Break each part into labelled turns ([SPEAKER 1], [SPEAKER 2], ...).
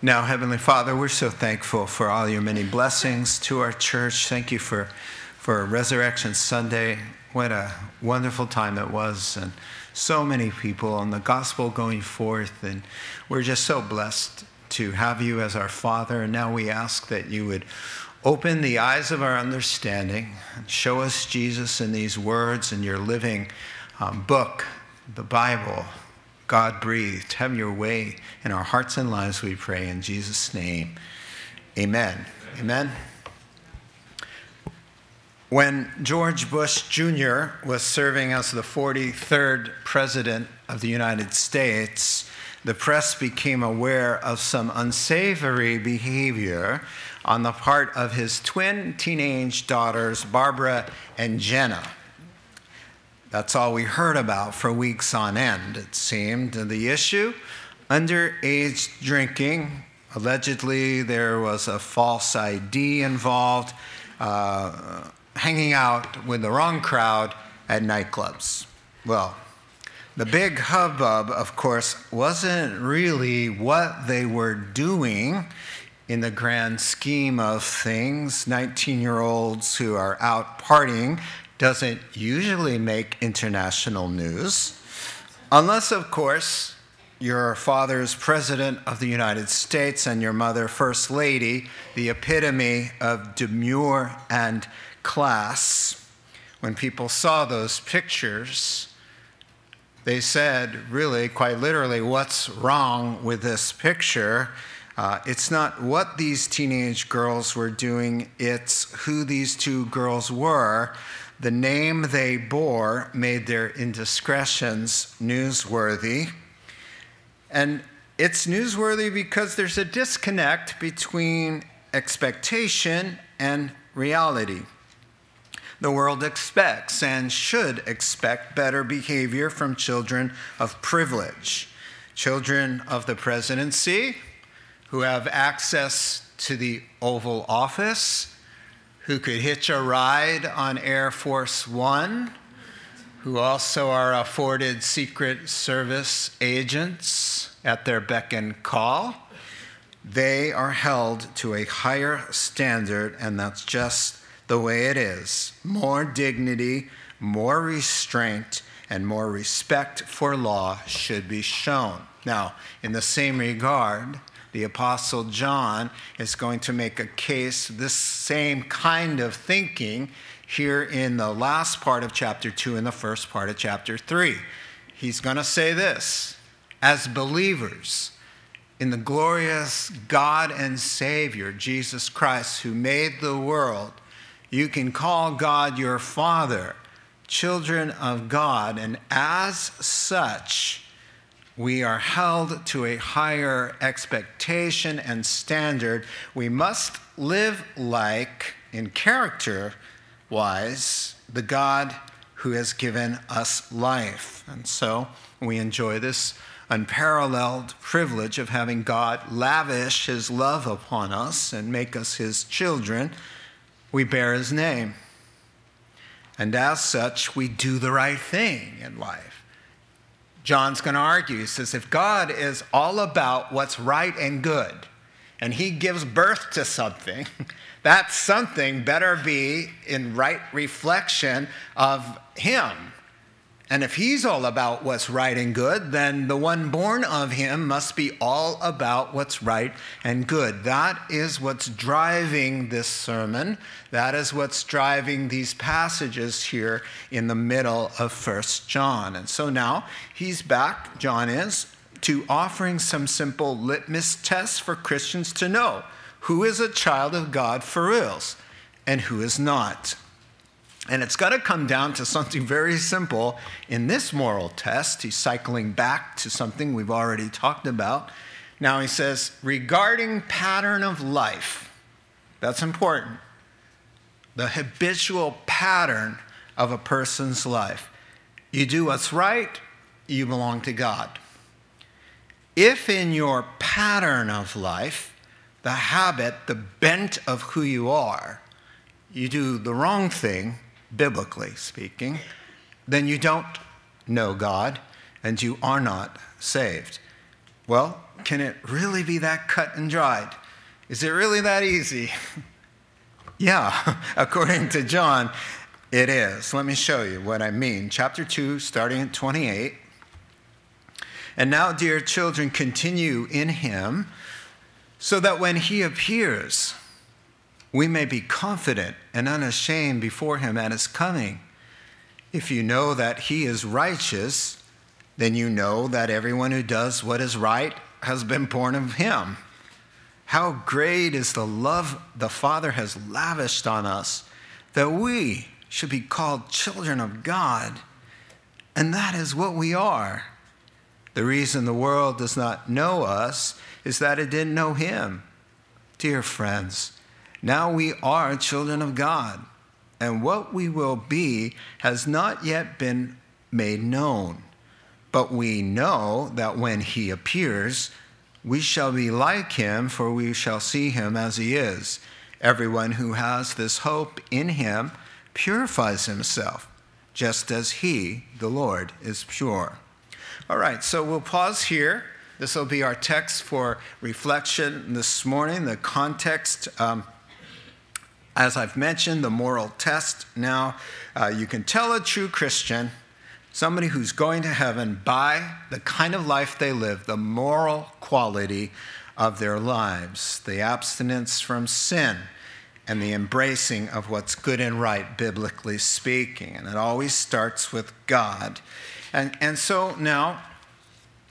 [SPEAKER 1] Now, Heavenly Father, we're so thankful for all your many blessings to our church. Thank you for, for Resurrection Sunday. What a wonderful time it was, and so many people, and the gospel going forth. And we're just so blessed to have you as our Father. And now we ask that you would open the eyes of our understanding and show us Jesus in these words in your living um, book, the Bible. God breathed. Have your way in our hearts and lives, we pray, in Jesus' name. Amen. Amen. When George Bush Jr. was serving as the 43rd President of the United States, the press became aware of some unsavory behavior on the part of his twin teenage daughters, Barbara and Jenna. That's all we heard about for weeks on end, it seemed. And the issue underage drinking. Allegedly, there was a false ID involved, uh, hanging out with the wrong crowd at nightclubs. Well, the big hubbub, of course, wasn't really what they were doing in the grand scheme of things. 19 year olds who are out partying doesn't usually make international news, unless, of course, your father's president of the United States and your mother first lady, the epitome of demure and class. When people saw those pictures, they said, really, quite literally, what's wrong with this picture? Uh, it's not what these teenage girls were doing, it's who these two girls were the name they bore made their indiscretions newsworthy. And it's newsworthy because there's a disconnect between expectation and reality. The world expects and should expect better behavior from children of privilege, children of the presidency who have access to the Oval Office who could hitch a ride on Air Force One, who also are afforded Secret Service agents at their beck and call. They are held to a higher standard, and that's just the way it is. More dignity, more restraint, and more respect for law should be shown. Now, in the same regard, the Apostle John is going to make a case, this same kind of thinking, here in the last part of chapter 2 and the first part of chapter 3. He's going to say this as believers in the glorious God and Savior, Jesus Christ, who made the world, you can call God your Father, children of God, and as such, we are held to a higher expectation and standard. We must live like, in character wise, the God who has given us life. And so we enjoy this unparalleled privilege of having God lavish his love upon us and make us his children. We bear his name. And as such, we do the right thing in life. John's going to argue. He says, if God is all about what's right and good, and he gives birth to something, that something better be in right reflection of him. And if he's all about what's right and good, then the one born of him must be all about what's right and good. That is what's driving this sermon. That is what's driving these passages here in the middle of First John. And so now he's back, John is, to offering some simple litmus tests for Christians to know who is a child of God for reals and who is not. And it's got to come down to something very simple in this moral test. He's cycling back to something we've already talked about. Now he says, regarding pattern of life, that's important. The habitual pattern of a person's life. You do what's right, you belong to God. If in your pattern of life, the habit, the bent of who you are, you do the wrong thing, biblically speaking, then you don't know God and you are not saved. Well, can it really be that cut and dried? Is it really that easy? yeah, according to John, it is. Let me show you what I mean. Chapter 2, starting at 28. And now, dear children, continue in him, so that when he appears, we may be confident and unashamed before him at his coming. If you know that he is righteous, then you know that everyone who does what is right has been born of him. How great is the love the Father has lavished on us that we should be called children of God. And that is what we are. The reason the world does not know us is that it didn't know him. Dear friends, now we are children of God, and what we will be has not yet been made known. But we know that when he appears, we shall be like him, for we shall see him as he is. Everyone who has this hope in him purifies himself, just as he, the Lord, is pure. All right, so we'll pause here. This will be our text for reflection this morning. The context. Um, as I've mentioned, the moral test. Now, uh, you can tell a true Christian, somebody who's going to heaven, by the kind of life they live, the moral quality of their lives, the abstinence from sin, and the embracing of what's good and right, biblically speaking. And it always starts with God. And, and so now,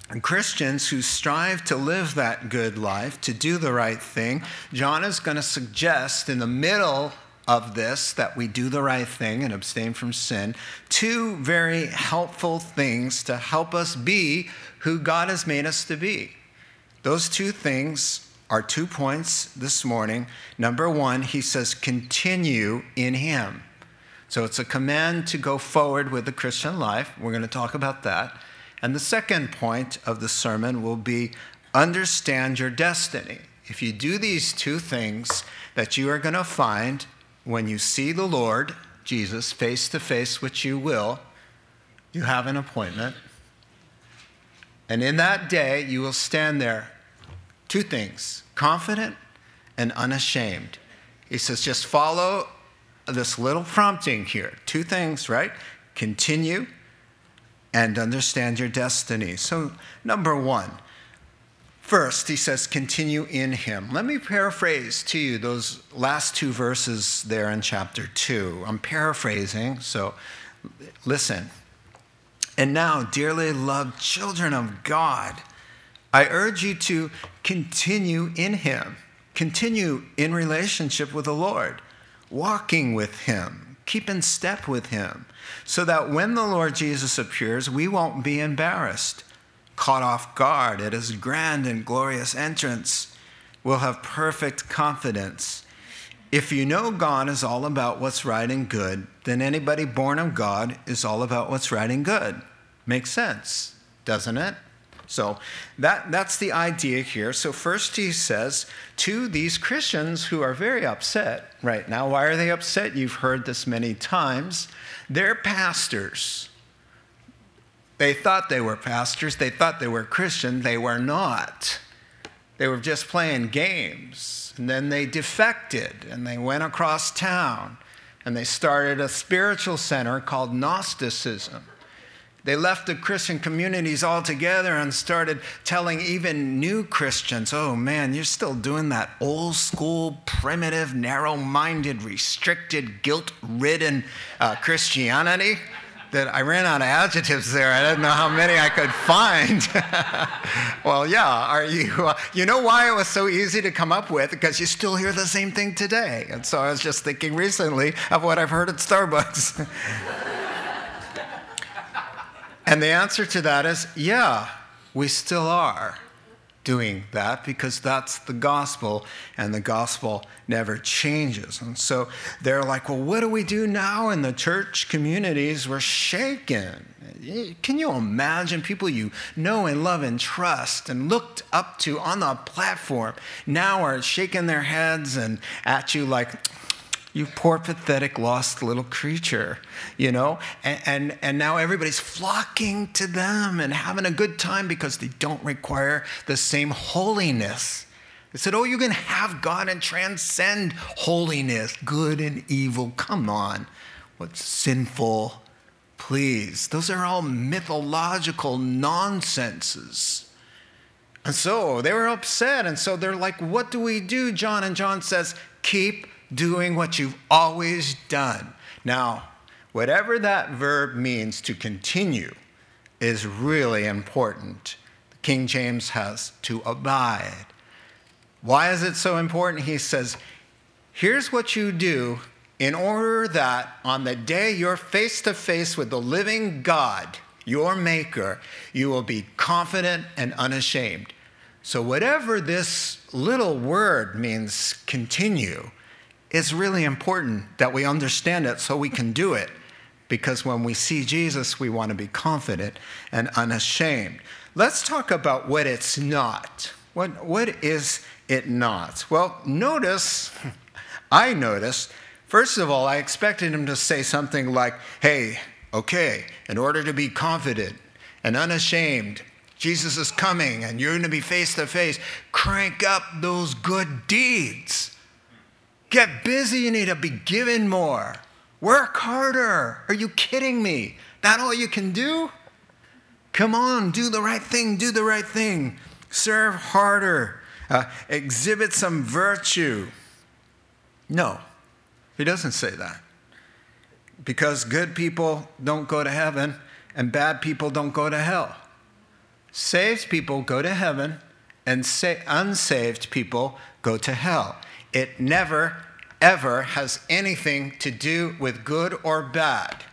[SPEAKER 1] and Christians who strive to live that good life, to do the right thing, John is going to suggest in the middle of this that we do the right thing and abstain from sin two very helpful things to help us be who God has made us to be. Those two things are two points this morning. Number one, he says, continue in him. So it's a command to go forward with the Christian life. We're going to talk about that. And the second point of the sermon will be understand your destiny. If you do these two things, that you are going to find when you see the Lord, Jesus, face to face, which you will, you have an appointment. And in that day, you will stand there, two things confident and unashamed. He says, just follow this little prompting here. Two things, right? Continue and understand your destiny. So, number one, first, he says, continue in him. Let me paraphrase to you those last two verses there in chapter 2. I'm paraphrasing, so listen. And now, dearly loved children of God, I urge you to continue in him, continue in relationship with the Lord, walking with him keep in step with him, so that when the Lord Jesus appears, we won't be embarrassed, caught off guard at his grand and glorious entrance. We'll have perfect confidence. If you know God is all about what's right and good, then anybody born of God is all about what's right and good. Makes sense, doesn't it? So that, that's the idea here. So, first he says to these Christians who are very upset right now, why are they upset? You've heard this many times. They're pastors. They thought they were pastors, they thought they were Christian, they were not. They were just playing games. And then they defected and they went across town and they started a spiritual center called Gnosticism. They left the Christian communities altogether and started telling even new Christians, oh man, you're still doing that old school, primitive, narrow minded, restricted, guilt ridden uh, Christianity. That I ran out of adjectives there. I didn't know how many I could find. well, yeah, are you? Uh, you know why it was so easy to come up with? Because you still hear the same thing today. And so I was just thinking recently of what I've heard at Starbucks. And the answer to that is yeah, we still are doing that because that's the gospel and the gospel never changes. And so they're like, well, what do we do now in the church communities? We're shaken. Can you imagine people you know and love and trust and looked up to on the platform now are shaking their heads and at you like, You poor, pathetic, lost little creature, you know? And, and, and, now everybody's flocking to them and having a good time because they don't require the same holiness. They said, Oh, you can have God and transcend holiness, good and evil. Come on. What's sinful? Please. Those are all mythological nonsenses. And so they were upset. And so they're like, What do we do, John? And John says, Keep doing what you've always done. Now, whatever that verb means to continue is really important. King James has to abide. Why is it so important? He says, Here's what you do in order that on the day you're face to face with the living God, your Maker, you will be confident and unashamed. So, whatever this little word means, continue, it's really important that we understand it so we can do it. Because when we see Jesus, we want to be confident and unashamed. Let's talk about what it's not. What, what is it not? Well, notice, I noticed, first of all, I expected him to say something like, hey, okay, in order to be confident and unashamed, Jesus is coming and you're going to be face to face, crank up those good deeds. Get busy, you need to be given more. Work harder. Are you kidding me? That all you can do? Come on, do the right thing, do the right thing. Serve harder. Uh, exhibit some virtue. No, he doesn't say that. Because good people don't go to heaven and bad people don't go to hell. Saved people go to heaven and unsaved people go to hell. It never, ever has anything to do with good or bad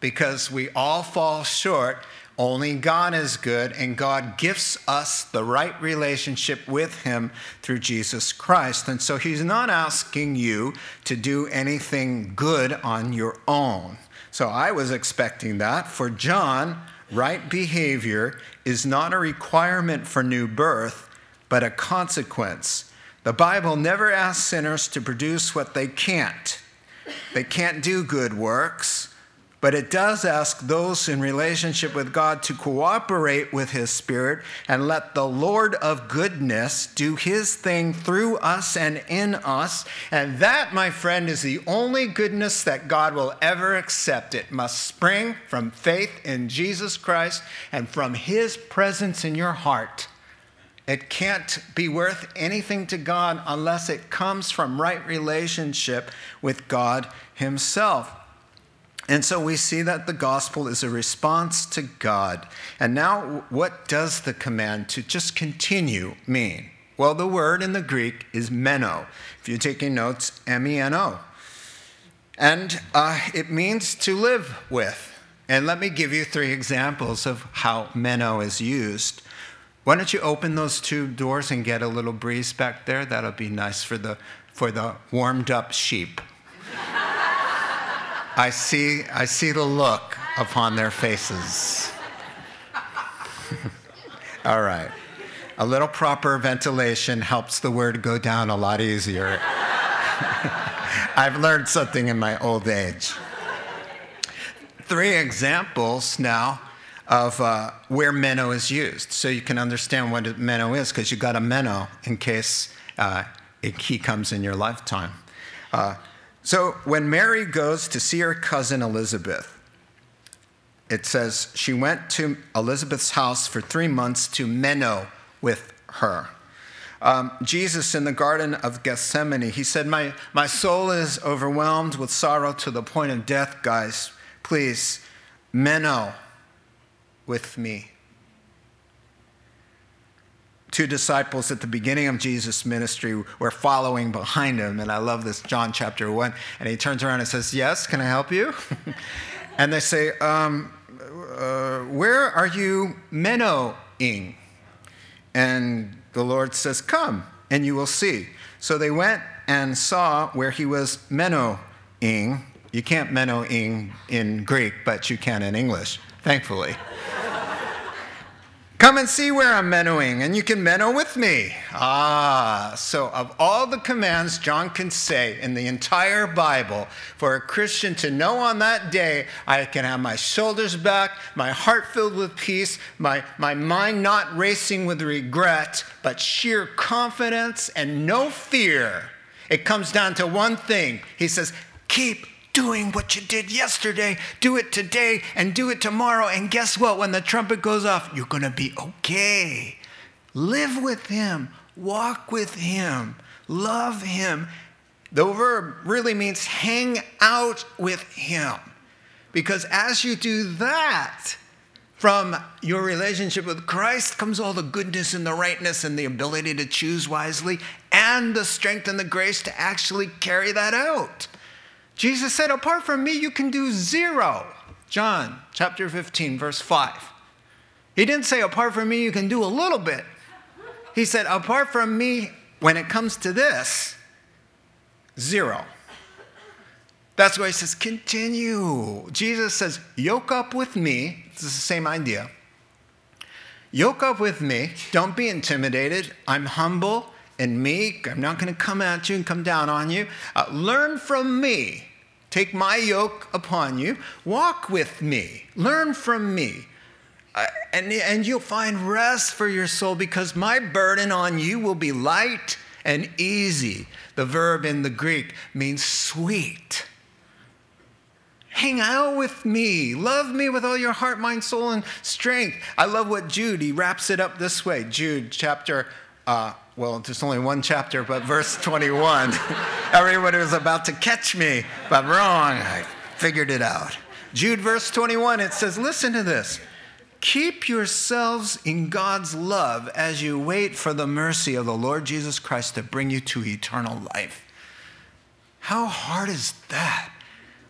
[SPEAKER 1] because we all fall short. Only God is good, and God gives us the right relationship with Him through Jesus Christ. And so He's not asking you to do anything good on your own. So I was expecting that. For John, right behavior is not a requirement for new birth, but a consequence. The Bible never asks sinners to produce what they can't. They can't do good works, but it does ask those in relationship with God to cooperate with His Spirit and let the Lord of goodness do His thing through us and in us. And that, my friend, is the only goodness that God will ever accept. It must spring from faith in Jesus Christ and from His presence in your heart. It can't be worth anything to God unless it comes from right relationship with God Himself. And so we see that the gospel is a response to God. And now, what does the command to just continue mean? Well, the word in the Greek is meno. If you're taking notes, M E N O. And uh, it means to live with. And let me give you three examples of how meno is used. Why don't you open those two doors and get a little breeze back there? That'll be nice for the, for the warmed up sheep. I see, I see the look upon their faces. All right. A little proper ventilation helps the word go down a lot easier. I've learned something in my old age. Three examples now of uh, where meno is used. So you can understand what meno is because you got a meno in case uh, it, he comes in your lifetime. Uh, so when Mary goes to see her cousin Elizabeth, it says she went to Elizabeth's house for three months to meno with her. Um, Jesus in the Garden of Gethsemane, he said, my, my soul is overwhelmed with sorrow to the point of death, guys. Please, meno, with me. Two disciples at the beginning of Jesus' ministry were following behind him. And I love this, John chapter 1. And he turns around and says, Yes, can I help you? and they say, um, uh, Where are you menoing? And the Lord says, Come, and you will see. So they went and saw where he was menoing. You can't menoing in Greek, but you can in English, thankfully. Come and see where I'm menoing, and you can meno with me. Ah, so of all the commands John can say in the entire Bible, for a Christian to know on that day, I can have my shoulders back, my heart filled with peace, my, my mind not racing with regret, but sheer confidence and no fear. It comes down to one thing. He says, Keep doing what you did yesterday. Do it today and do it tomorrow. And guess what? When the trumpet goes off, you're going to be okay. Live with Him, walk with Him, love Him. The verb really means hang out with Him. Because as you do that, from your relationship with Christ comes all the goodness and the rightness and the ability to choose wisely and the strength and the grace to actually carry that out. Jesus said, Apart from me, you can do zero. John chapter 15, verse 5. He didn't say, Apart from me, you can do a little bit. He said, Apart from me, when it comes to this, zero. That's why he says, Continue. Jesus says, Yoke up with me. It's the same idea. Yoke up with me. Don't be intimidated. I'm humble and meek. I'm not going to come at you and come down on you. Uh, learn from me. Take my yoke upon you. Walk with me. Learn from me. Uh, and, and you'll find rest for your soul because my burden on you will be light and easy. The verb in the Greek means sweet. Hang out with me. Love me with all your heart, mind, soul, and strength. I love what Jude, he wraps it up this way. Jude chapter uh, well, there's only one chapter, but verse 21. Everyone was about to catch me, but wrong. I figured it out. Jude, verse 21, it says, Listen to this. Keep yourselves in God's love as you wait for the mercy of the Lord Jesus Christ to bring you to eternal life. How hard is that?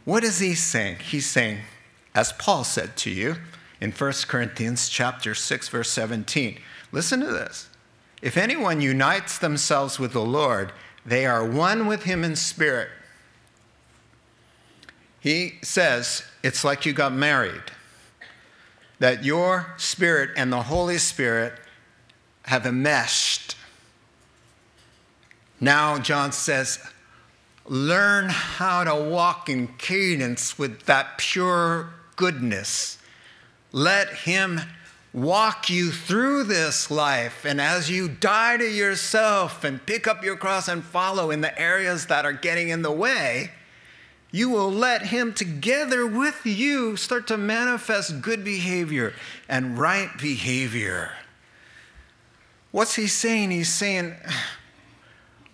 [SPEAKER 1] What is he saying? He's saying, as Paul said to you in 1 Corinthians chapter 6 verse 17. Listen to this. If anyone unites themselves with the Lord, they are one with him in spirit. He says it's like you got married, that your spirit and the Holy Spirit have enmeshed. Now, John says, learn how to walk in cadence with that pure goodness. Let him walk you through this life. And as you die to yourself and pick up your cross and follow in the areas that are getting in the way, you will let Him together with you start to manifest good behavior and right behavior. What's He saying? He's saying,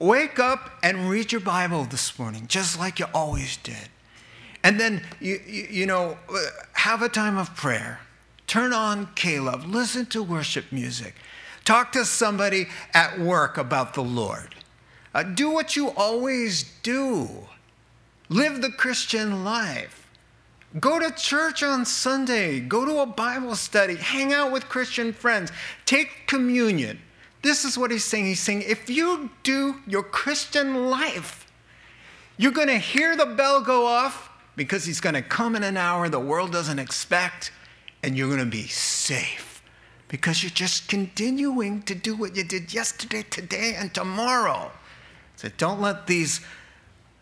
[SPEAKER 1] Wake up and read your Bible this morning, just like you always did. And then, you, you, you know, uh, have a time of prayer Turn on K-LOVE. Listen to worship music. Talk to somebody at work about the Lord. Uh, do what you always do. Live the Christian life. Go to church on Sunday. Go to a Bible study. Hang out with Christian friends. Take communion. This is what he's saying. He's saying, if you do your Christian life, you're going to hear the bell go off because he's going to come in an hour the world doesn't expect and you're going to be safe because you're just continuing to do what you did yesterday, today, and tomorrow. So don't let these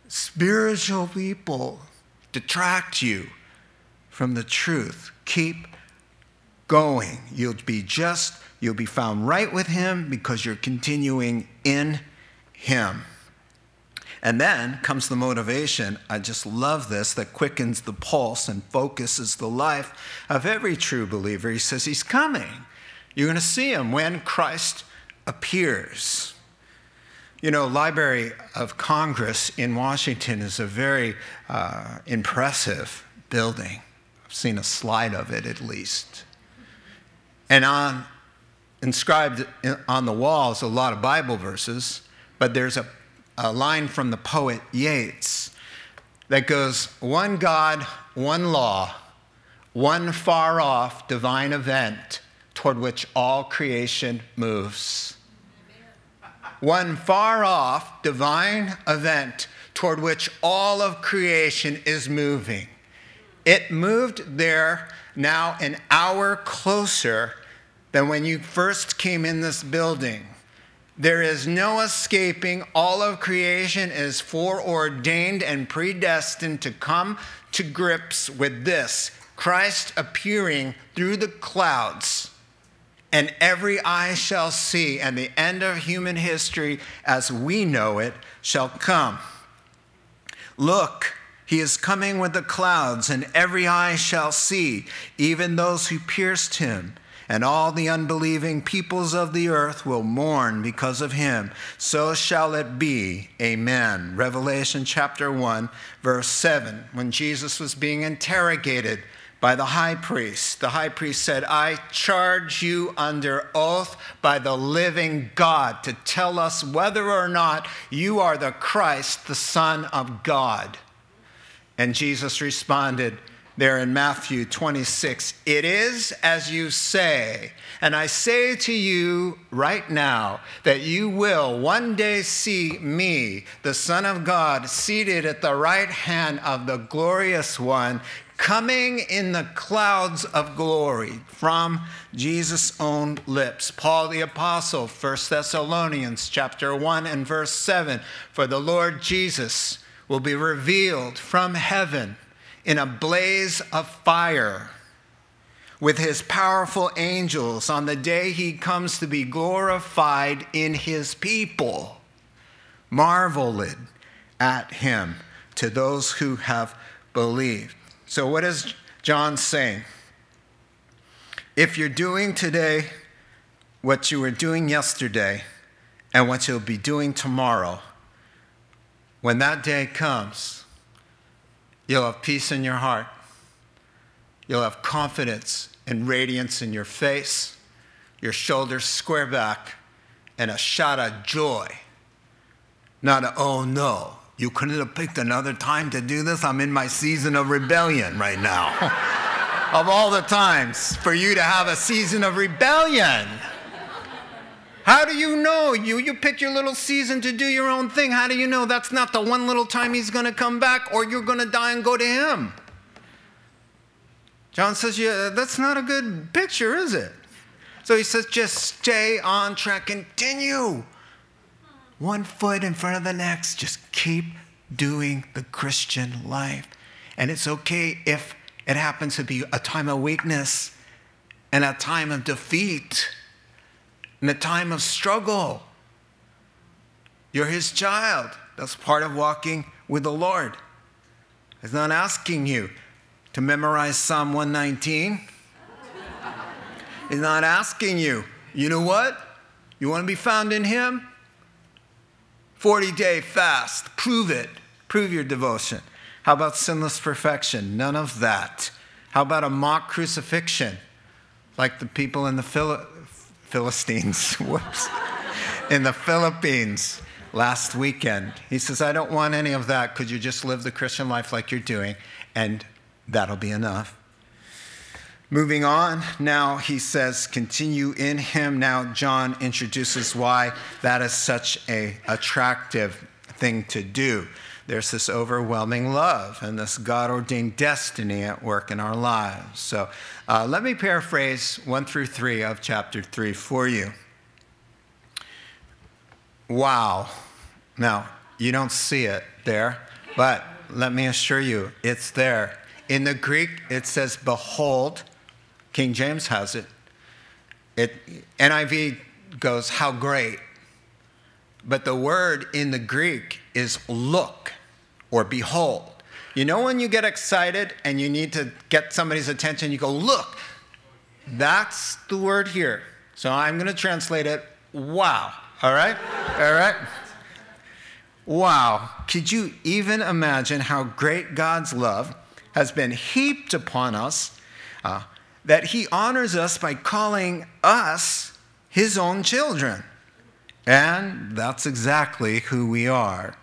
[SPEAKER 1] spiritual people detract you from the truth. Keep going. You'll be just, you'll be found right with Him because you're continuing in Him. And then comes the motivation. I just love this that quickens the pulse and focuses the life of every true believer. He says, He's coming. You're going to see him when Christ appears. You know, Library of Congress in Washington is a very uh, impressive building. I've seen a slide of it at least. And on inscribed on the walls a lot of Bible verses, but there's a a line from the poet Yeats that goes one God, one law, one far off divine event toward which all creation moves. One far off divine event toward which all of creation is moving. It moved there now an hour closer than when you first came in this building. There is no escaping. All of creation is foreordained and predestined to come to grips with this Christ appearing through the clouds, and every eye shall see, and the end of human history as we know it shall come. Look, he is coming with the clouds, and every eye shall see, even those who pierced him and all the unbelieving peoples of the earth will mourn because of him. So shall it be. Amen. Revelation chapter 1, verse 7. When Jesus was being interrogated by the high priest, the high priest said, I charge you under oath by the living God to tell us whether or not you are the Christ, the Son of God. And Jesus responded, there in Matthew 26. It is as you say. And I say to you right now that you will one day see me, the Son of God, seated at the right hand of the glorious one, coming in the clouds of glory from Jesus' own lips. Paul the apostle, 1 Thessalonians chapter 1 and verse 7, for the Lord Jesus will be revealed from heaven in a blaze of fire with his powerful angels on the day he comes to be glorified in his people. Marveling at him to those who have believed. So, what is John saying? If you're doing today what you were doing yesterday and what you'll be doing tomorrow, when that day comes, You'll have peace in your heart. You'll have confidence and radiance in your face, your shoulders square back, and a shout of joy. Not a, oh no, you couldn't have picked another time to do this? I'm in my season of rebellion right now. of all the times for you to have a season of rebellion. How do you know? You, you pick your little season to do your own thing. How do you know that's not the one little time he's going to come back or you're going to die and go to him? John says, yeah, that's not a good picture, is it? So he says, just stay on track, continue. One foot in front of the next. Just keep doing the Christian life. And it's okay if it happens to be a time of weakness and a time of defeat in a time of struggle. You're his child. That's part of walking with the Lord. He's not asking you to memorize Psalm 119. He's not asking you, you know what? You want to be found in him? 40 day fast. Prove it. Prove your devotion. How about sinless perfection? None of that. How about a mock crucifixion? Like the people in the Phil- Philistines, whoops, in the Philippines last weekend. He says, I don't want any of that. Could you just live the Christian life like you're doing? And that'll be enough. Moving on, now he says, continue in him. Now, John introduces why that is such a attractive thing to do. There's this overwhelming love and this God ordained destiny at work in our lives. So uh, let me paraphrase 1 through 3 of chapter 3 for you. Wow. Now, you don't see it there, but let me assure you, it's there. In the Greek, it says, Behold. King James has it. it NIV goes, How great. But the word in the Greek is look or behold. You know when you get excited and you need to get somebody's attention, you go, look. That's the word here. So I'm going to translate it wow. All right? All right? Wow. Could you even imagine how great God's love has been heaped upon us, uh, that He honors us by calling us His own children? And that's exactly who we are.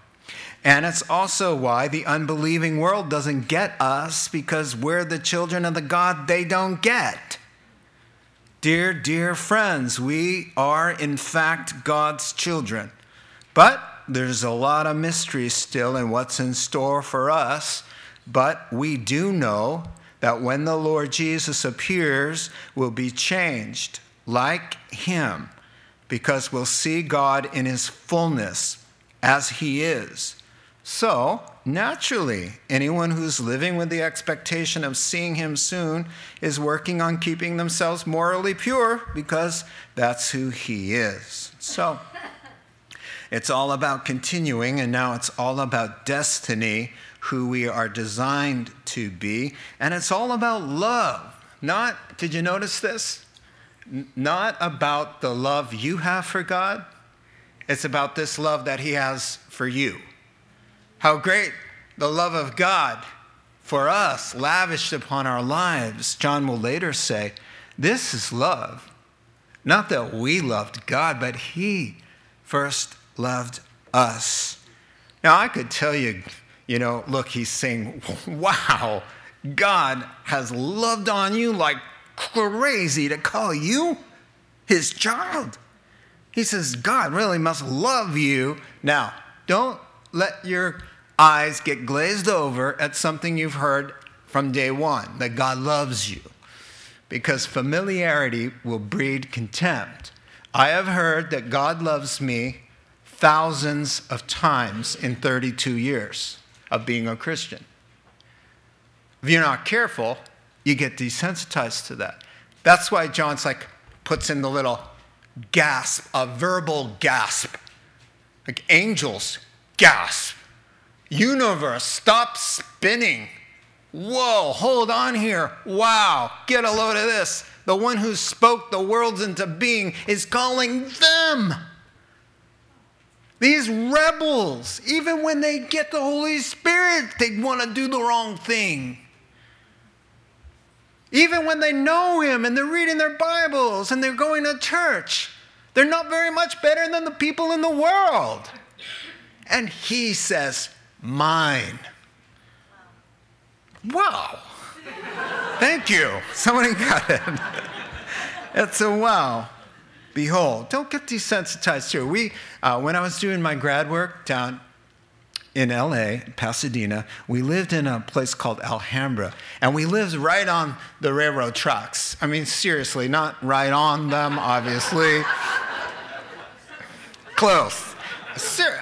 [SPEAKER 1] And it's also why the unbelieving world doesn't get us because we're the children of the God they don't get. Dear, dear friends, we are in fact God's children. But there's a lot of mystery still in what's in store for us. But we do know that when the Lord Jesus appears, we'll be changed like Him because we'll see God in His fullness as He is. So, naturally, anyone who's living with the expectation of seeing Him soon is working on keeping themselves morally pure because that's who He is. So, it's all about continuing, and now it's all about destiny, who we are designed to be, and it's all about love. Not, did you notice this? Not about the love you have for God, it's about this love that He has for you. How great the love of God for us, lavished upon our lives. John will later say, This is love. Not that we loved God, but He first loved us. Now, I could tell you, you know, look, he's saying, Wow, God has loved on you like crazy to call you his child. He says, God really must love you. Now, don't let your eyes get glazed over at something you've heard from day one that God loves you, because familiarity will breed contempt. I have heard that God loves me thousands of times in 32 years of being a Christian. If you're not careful, you get desensitized to that. That's why John's like puts in the little gasp, a verbal gasp. Like angels gasp. Universe, stop spinning. Whoa, hold on here. Wow, get a load of this. The one who spoke the worlds into being is calling them. These rebels, even when they get the Holy Spirit, they want to do the wrong thing. Even when they know Him and they're reading their Bibles and they're going to church, they're not very much better than the people in the world. And He says, Mine. Wow. Thank you. Somebody got it. It's a wow. Behold, don't get desensitized to it. We, uh, when I was doing my grad work down in LA, Pasadena, we lived in a place called Alhambra, and we lived right on the railroad tracks. I mean, seriously, not right on them, obviously. Close.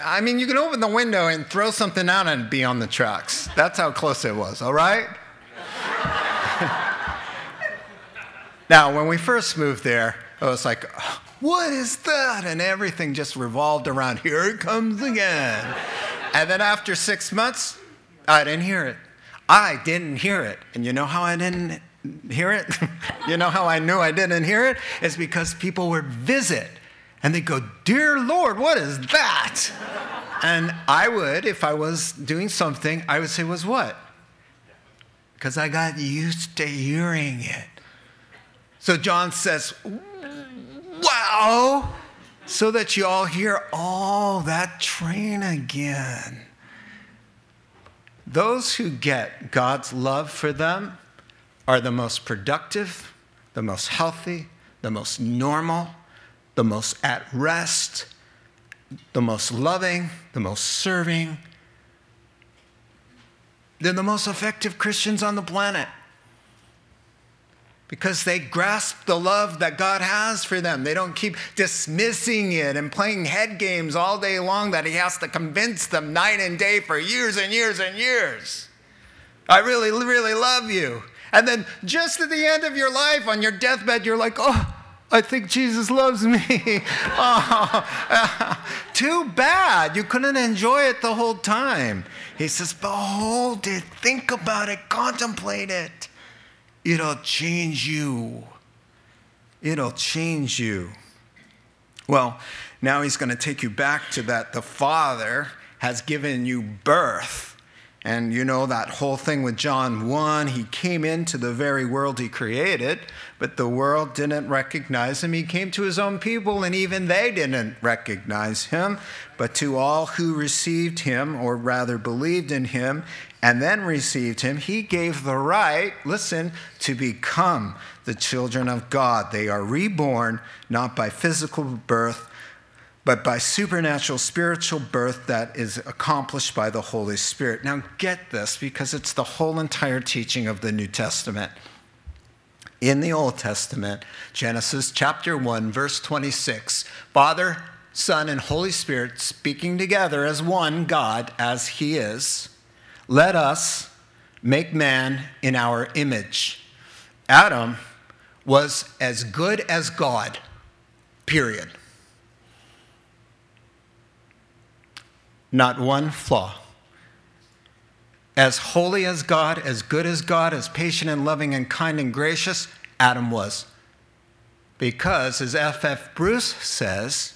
[SPEAKER 1] I mean, you can open the window and throw something out and be on the tracks. That's how close it was, all right? now, when we first moved there, I was like, what is that? And everything just revolved around, here it comes again. and then after six months, I didn't hear it. I didn't hear it. And you know how I didn't hear it? you know how I knew I didn't hear it? It's because people would visit and they go, Dear Lord, what is that? and I would, if I was doing something, I would say, Was what? Because I got used to hearing it. So John says, wow, so that you all hear all that train again. Those who get God's love for them are the most productive, the most healthy, the most normal, the most at rest, the most loving, the most serving. They're the most effective Christians on the planet because they grasp the love that God has for them. They don't keep dismissing it and playing head games all day long that He has to convince them night and day for years and years and years. I really, really love you. And then just at the end of your life, on your deathbed, you're like, oh, I think Jesus loves me. oh, too bad. You couldn't enjoy it the whole time. He says, Behold it, think about it, contemplate it. It'll change you. It'll change you. Well, now he's going to take you back to that the Father has given you birth. And you know that whole thing with John 1, he came into the very world he created, but the world didn't recognize him. He came to his own people, and even they didn't recognize him. But to all who received him, or rather believed in him, and then received him, he gave the right, listen, to become the children of God. They are reborn not by physical birth, but by supernatural spiritual birth that is accomplished by the Holy Spirit. Now, get this because it's the whole entire teaching of the New Testament. In the Old Testament, Genesis chapter 1, verse 26. Father, Son, and Holy Spirit speaking together as one God, as He is. Let us make man in our image. Adam was as good as God, period. Not one flaw. As holy as God, as good as God, as patient and loving and kind and gracious, Adam was. Because, as F.F. F. Bruce says,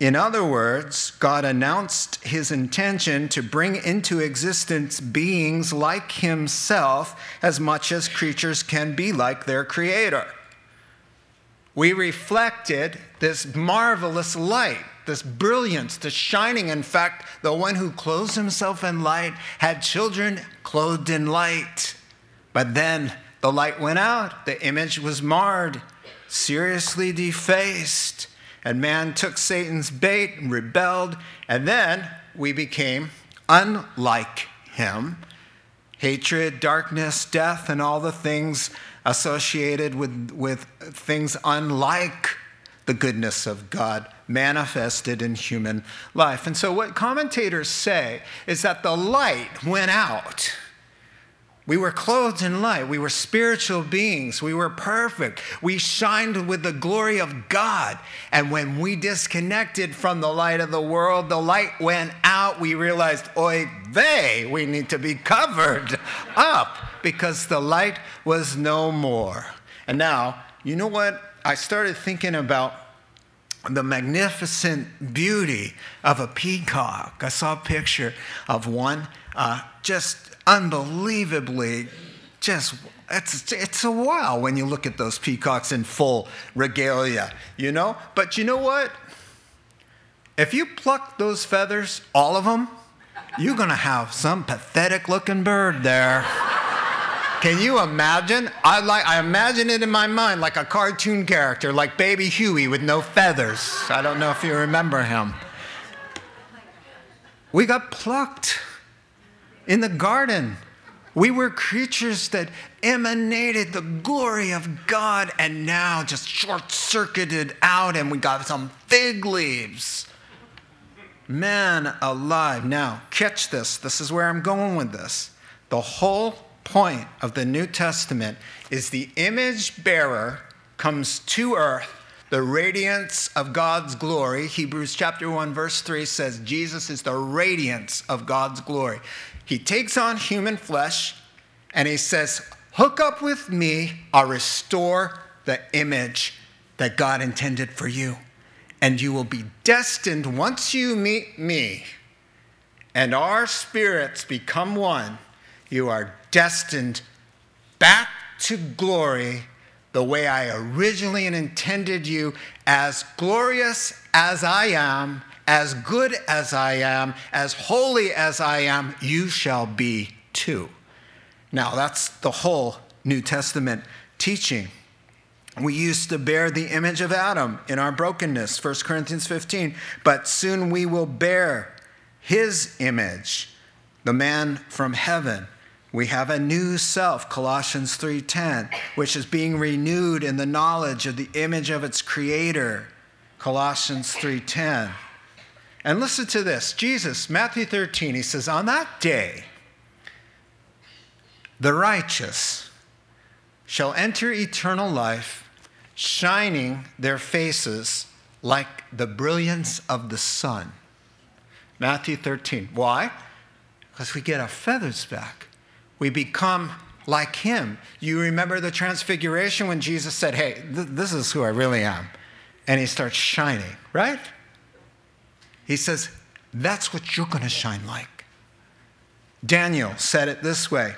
[SPEAKER 1] in other words, God announced his intention to bring into existence beings like himself as much as creatures can be like their creator. We reflected this marvelous light, this brilliance, this shining. In fact, the one who clothes himself in light had children clothed in light. But then the light went out, the image was marred, seriously defaced. And man took Satan's bait and rebelled, and then we became unlike him. Hatred, darkness, death, and all the things associated with, with things unlike the goodness of God manifested in human life. And so, what commentators say is that the light went out we were clothed in light. We were spiritual beings. We were perfect. We shined with the glory of God. And when we disconnected from the light of the world, the light went out. We realized, oy vey, we need to be covered up because the light was no more. And now, you know what? I started thinking about the magnificent beauty of a peacock. I saw a picture of one uh, just unbelievably just it's, it's a wow when you look at those peacocks in full regalia, you know? But you know what? If you pluck those feathers, all of them, you're going to have some pathetic looking bird there. Can you imagine? I, like, I imagine it in my mind like a cartoon character, like Baby Huey with no feathers. I don't know if you remember him. We got plucked in the garden. We were creatures that emanated the glory of God and now just short circuited out, and we got some fig leaves. Man alive. Now, catch this. This is where I'm going with this. The whole point of the New Testament is the image bearer comes to earth the radiance of God's glory. Hebrews chapter 1 verse 3 says Jesus is the radiance of God's glory. He takes on human flesh and he says, Hook up with me, I'll restore the image that God intended for you. And you will be destined once you meet me and our spirits become one, you are destined back to glory the way I originally intended you, as glorious as I am, as good as I am, as holy as I am, you shall be too. Now, that's the whole New Testament teaching. We used to bear the image of Adam in our brokenness, 1 Corinthians 15, but soon we will bear his image, the man from heaven. We have a new self, Colossians 3:10, which is being renewed in the knowledge of the image of its creator, Colossians 3:10. And listen to this Jesus, Matthew 13, he says, On that day, the righteous shall enter eternal life, shining their faces like the brilliance of the sun. Matthew 13. Why? Because we get our feathers back. We become like him. You remember the transfiguration when Jesus said, Hey, th- this is who I really am. And he starts shining, right? He says, That's what you're going to shine like. Daniel said it this way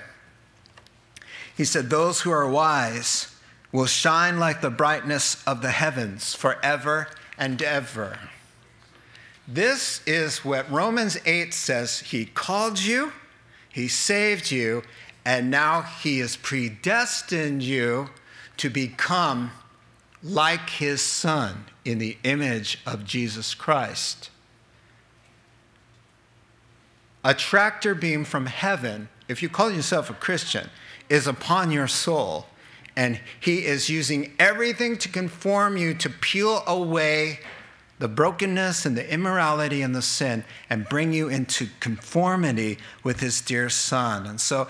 [SPEAKER 1] He said, Those who are wise will shine like the brightness of the heavens forever and ever. This is what Romans 8 says. He called you, He saved you, and now He has predestined you to become like His Son in the image of Jesus Christ a tractor beam from heaven, if you call yourself a Christian, is upon your soul. And he is using everything to conform you to peel away the brokenness and the immorality and the sin and bring you into conformity with his dear son. And so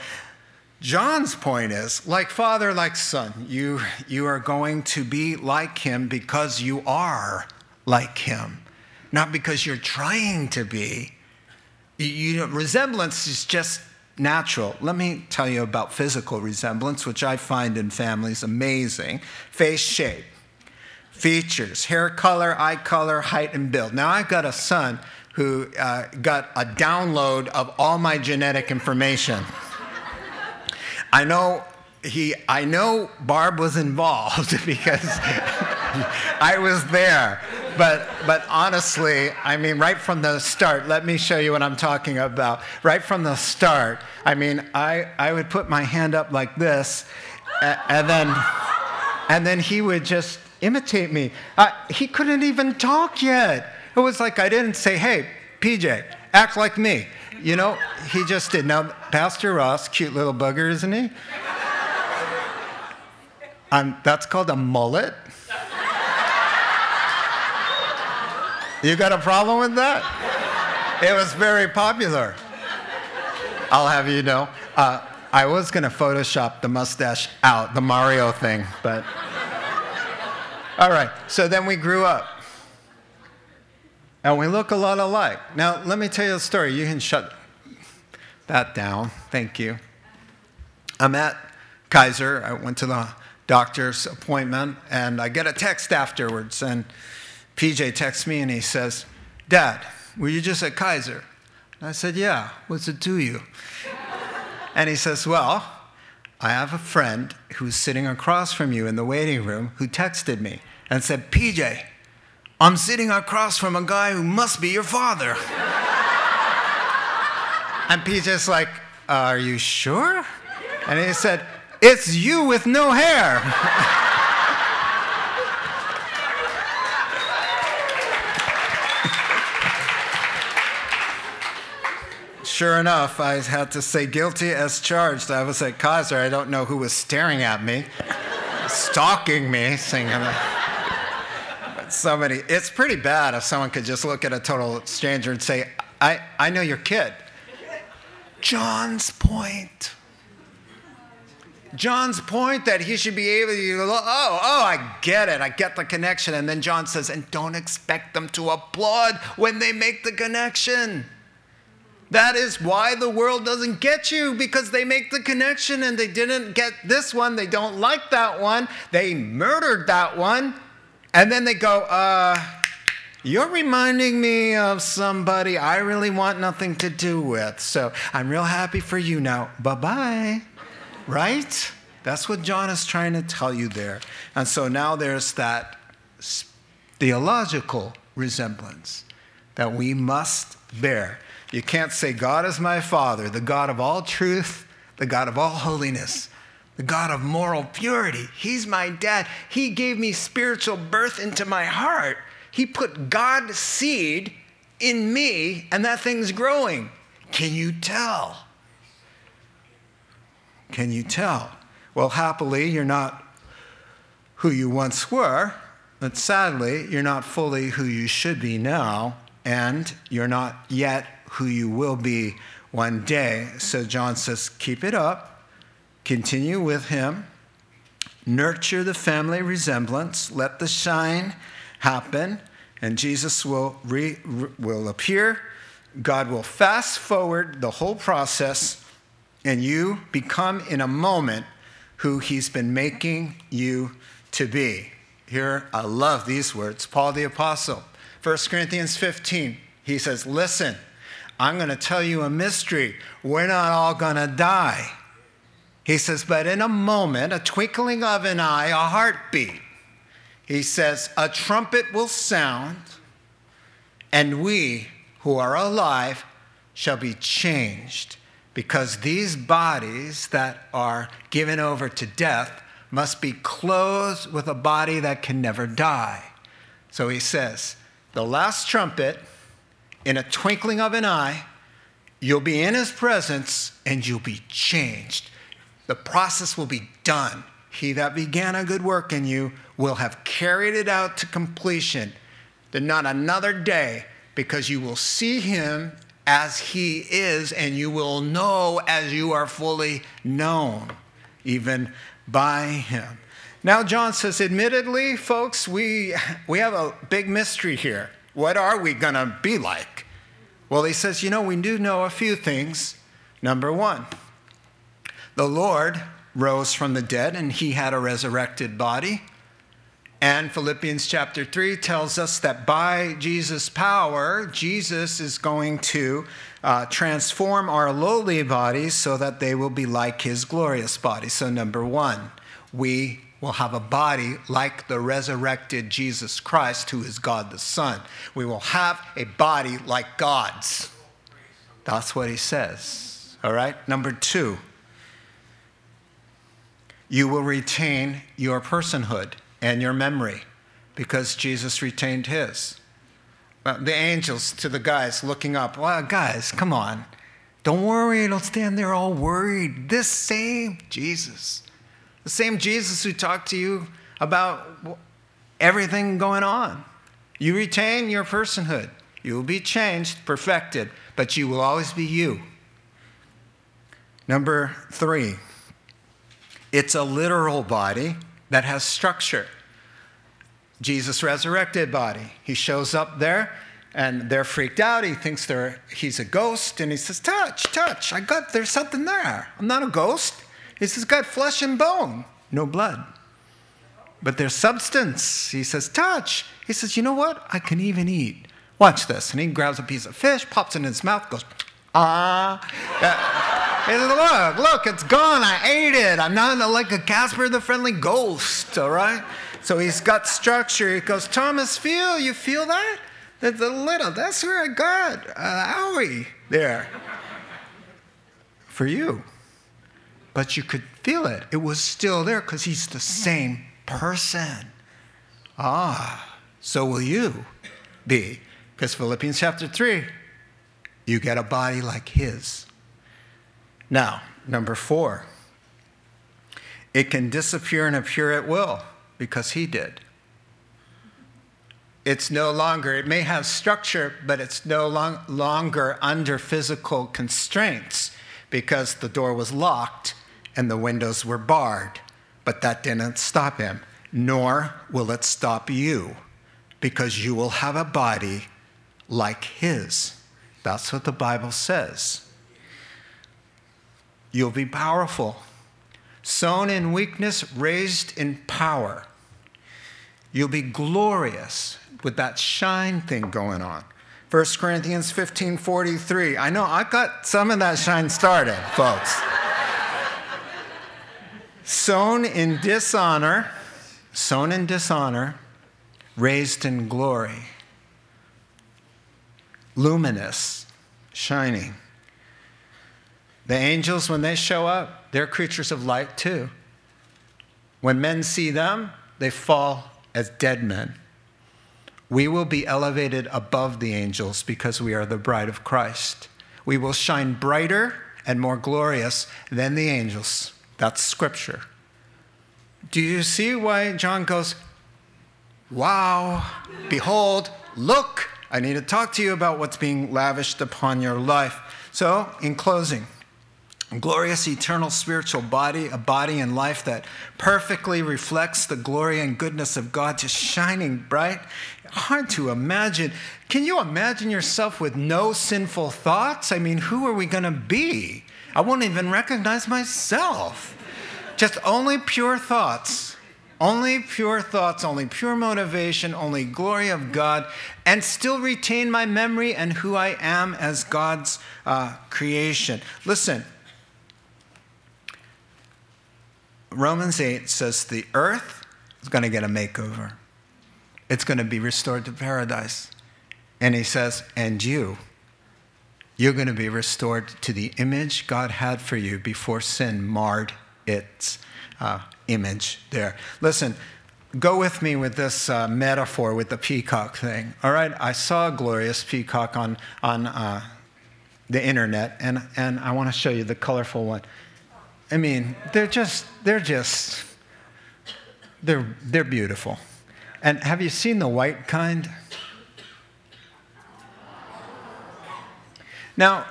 [SPEAKER 1] John's point is like father, like son, you, you are going to be like him because you are like him, not because you're trying to be. You, resemblance is just natural. Let me tell you about physical resemblance, which I find in families amazing. Face shape features hair color, eye color, height, and build. Now, I've got a son who uh, got a download of all my genetic information. I know he I know Barb was involved because I was there. But but honestly, I mean right from the start, let me show you what I'm talking about. Right from the start, I mean I I would put my hand up like this and, and then and then he would just imitate me. Uh, he couldn't even talk yet. It was like I didn't say, hey, PJ, act like me. You know, he just did. Now, Pastor Ross, cute little bugger, isn't he? Um, that's called a mullet. You got a problem with that? It was very popular. I'll have you know. Uh, I was going to Photoshop the mustache out, the Mario thing, but. All right, so then we grew up. And we look a lot alike. Now, let me tell you a story. You can shut that down. Thank you. I'm at Kaiser. I went to the doctor's appointment, and I get a text afterwards. And PJ texts me and he says, Dad, were you just at Kaiser? And I said, Yeah. What's it to you? and he says, Well, I have a friend who's sitting across from you in the waiting room who texted me and said, PJ, I'm sitting across from a guy who must be your father. and PJ's like, Are you sure? And he said, It's you with no hair. sure enough, I had to say guilty as charged. I was at Kaiser. I don't know who was staring at me, stalking me, saying, so many. It's pretty bad if someone could just look at a total stranger and say, I, I know your kid. John's point. John's point that he should be able to, oh, oh, I get it. I get the connection. And then John says, and don't expect them to applaud when they make the connection. That is why the world doesn't get you because they make the connection and they didn't get this one. They don't like that one. They murdered that one. And then they go, uh, you're reminding me of somebody I really want nothing to do with. So I'm real happy for you now. Bye bye. Right? That's what John is trying to tell you there. And so now there's that theological resemblance that we must bear. You can't say, God is my Father, the God of all truth, the God of all holiness the God of moral purity. He's my dad. He gave me spiritual birth into my heart. He put God's seed in me, and that thing's growing. Can you tell? Can you tell? Well, happily, you're not who you once were, but sadly, you're not fully who you should be now, and you're not yet who you will be one day. So John says, keep it up Continue with him. Nurture the family resemblance. Let the shine happen, and Jesus will, re, will appear. God will fast forward the whole process, and you become in a moment who he's been making you to be. Here, I love these words. Paul the Apostle, 1 Corinthians 15, he says, Listen, I'm going to tell you a mystery. We're not all going to die. He says, but in a moment, a twinkling of an eye, a heartbeat, he says, a trumpet will sound, and we who are alive shall be changed, because these bodies that are given over to death must be clothed with a body that can never die. So he says, the last trumpet, in a twinkling of an eye, you'll be in his presence and you'll be changed. The process will be done. he that began a good work in you will have carried it out to completion. Then not another day, because you will see him as he is, and you will know as you are fully known, even by him. Now, John says, admittedly, folks, we, we have a big mystery here. What are we going to be like? Well, he says, you know, we do know a few things. Number one, the Lord rose from the dead and he had a resurrected body. And Philippians chapter 3 tells us that by Jesus' power, Jesus is going to uh, transform our lowly bodies so that they will be like his glorious body. So, number one, we will have a body like the resurrected Jesus Christ, who is God the Son. We will have a body like God's. That's what he says. All right? Number two, you will retain your personhood and your memory because Jesus retained his. Uh, the angels to the guys looking up, well, guys, come on. Don't worry, don't stand there all worried. This same Jesus, the same Jesus who talked to you about everything going on. You retain your personhood. You will be changed, perfected, but you will always be you. Number three, it's a literal body that has structure. Jesus' resurrected body. He shows up there and they're freaked out. He thinks they're, he's a ghost and he says, Touch, touch. I got, there's something there. I'm not a ghost. He says, Got flesh and bone, no blood. But there's substance. He says, Touch. He says, You know what? I can even eat. Watch this. And he grabs a piece of fish, pops it in his mouth, goes, Ah. Look, look, it's gone. I ate it. I'm not like a Casper the Friendly Ghost, all right? So he's got structure. He goes, Thomas, feel, you feel that? That's a little, that's where I got uh, owie there for you. But you could feel it. It was still there because he's the same person. Ah, so will you be. Because Philippians chapter 3, you get a body like his. Now, number four, it can disappear and appear at will because he did. It's no longer, it may have structure, but it's no long, longer under physical constraints because the door was locked and the windows were barred. But that didn't stop him, nor will it stop you because you will have a body like his. That's what the Bible says. You'll be powerful. Sown in weakness, raised in power. You'll be glorious with that shine thing going on. 1 Corinthians 15 43. I know I've got some of that shine started, folks. sown in dishonor, sown in dishonor, raised in glory. Luminous, shining. The angels, when they show up, they're creatures of light too. When men see them, they fall as dead men. We will be elevated above the angels because we are the bride of Christ. We will shine brighter and more glorious than the angels. That's scripture. Do you see why John goes, Wow, behold, look, I need to talk to you about what's being lavished upon your life. So, in closing, glorious eternal spiritual body, a body and life that perfectly reflects the glory and goodness of God, just shining bright. Hard to imagine. Can you imagine yourself with no sinful thoughts? I mean, who are we going to be? I won't even recognize myself. Just only pure thoughts. Only pure thoughts, only pure motivation, only glory of God, and still retain my memory and who I am as God's uh, creation. Listen, Romans 8 says the earth is going to get a makeover. It's going to be restored to paradise. And he says, and you, you're going to be restored to the image God had for you before sin marred its uh, image there. Listen, go with me with this uh, metaphor with the peacock thing. All right, I saw a glorious peacock on, on uh, the internet, and, and I want to show you the colorful one. I mean, they're just, they're just They're, they're beautiful. And have you seen the white kind? Now,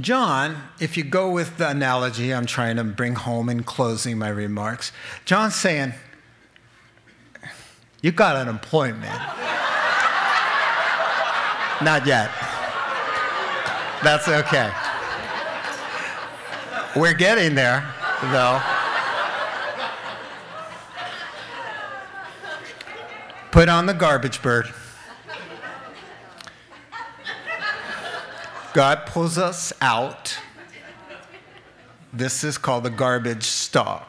[SPEAKER 1] John, if you go with the analogy I'm trying to bring home in closing my remarks, John's saying, You got an appointment. Not yet. That's okay. We're getting there, though. Put on the garbage bird. God pulls us out. This is called the garbage stalk.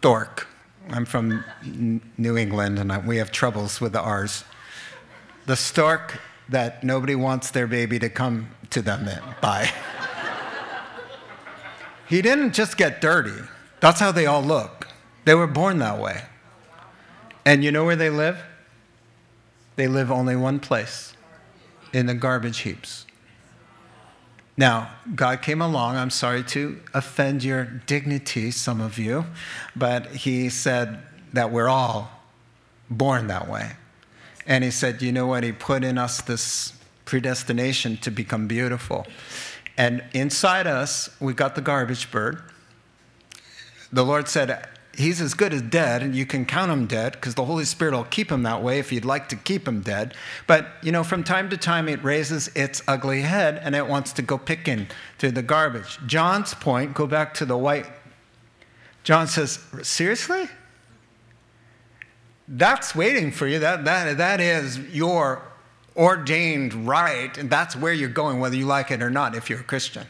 [SPEAKER 1] Dork. I'm from New England and we have troubles with the R's. The stork that nobody wants their baby to come to them by. He didn't just get dirty. That's how they all look. They were born that way. And you know where they live? They live only one place in the garbage heaps. Now, God came along. I'm sorry to offend your dignity, some of you, but He said that we're all born that way. And He said, you know what? He put in us this predestination to become beautiful. And inside us, we've got the garbage bird. The Lord said, he's as good as dead, and you can count him dead because the Holy Spirit will keep him that way if you'd like to keep him dead. But, you know, from time to time it raises its ugly head and it wants to go picking through the garbage. John's point, go back to the white. John says, Seriously? That's waiting for you. That, that, that is your ordained right, and that's where you're going, whether you like it or not, if you're a Christian.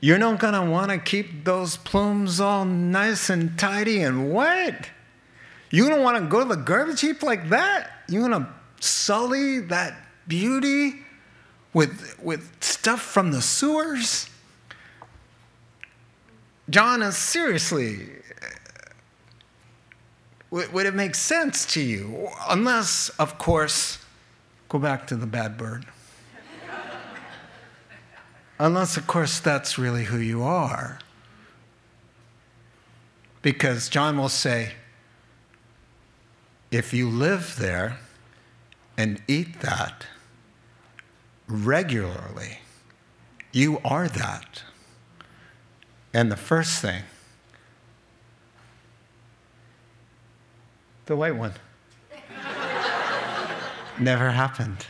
[SPEAKER 1] You're not going to want to keep those plumes all nice and tidy and wet. You don't want to go to the garbage heap like that. You want to sully that beauty with, with stuff from the sewers. John is seriously, would it make sense to you? Unless, of course, go back to the bad bird. Unless, of course, that's really who you are. Because John will say, if you live there and eat that regularly, you are that. And the first thing, the white one, never happened.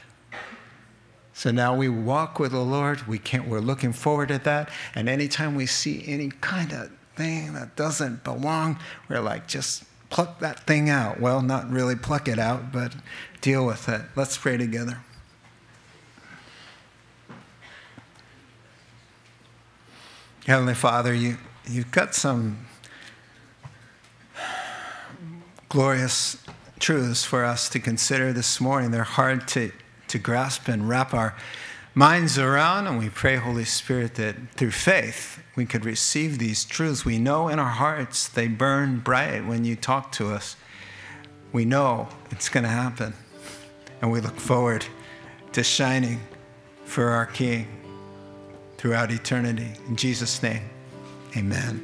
[SPEAKER 1] So now we walk with the Lord. We can't, we're looking forward to that. And anytime we see any kind of thing that doesn't belong, we're like, just pluck that thing out. Well, not really pluck it out, but deal with it. Let's pray together. Heavenly Father, you, you've got some glorious truths for us to consider this morning. They're hard to to grasp and wrap our minds around. And we pray, Holy Spirit, that through faith we could receive these truths. We know in our hearts they burn bright when you talk to us. We know it's going to happen. And we look forward to shining for our King throughout eternity. In Jesus' name, amen.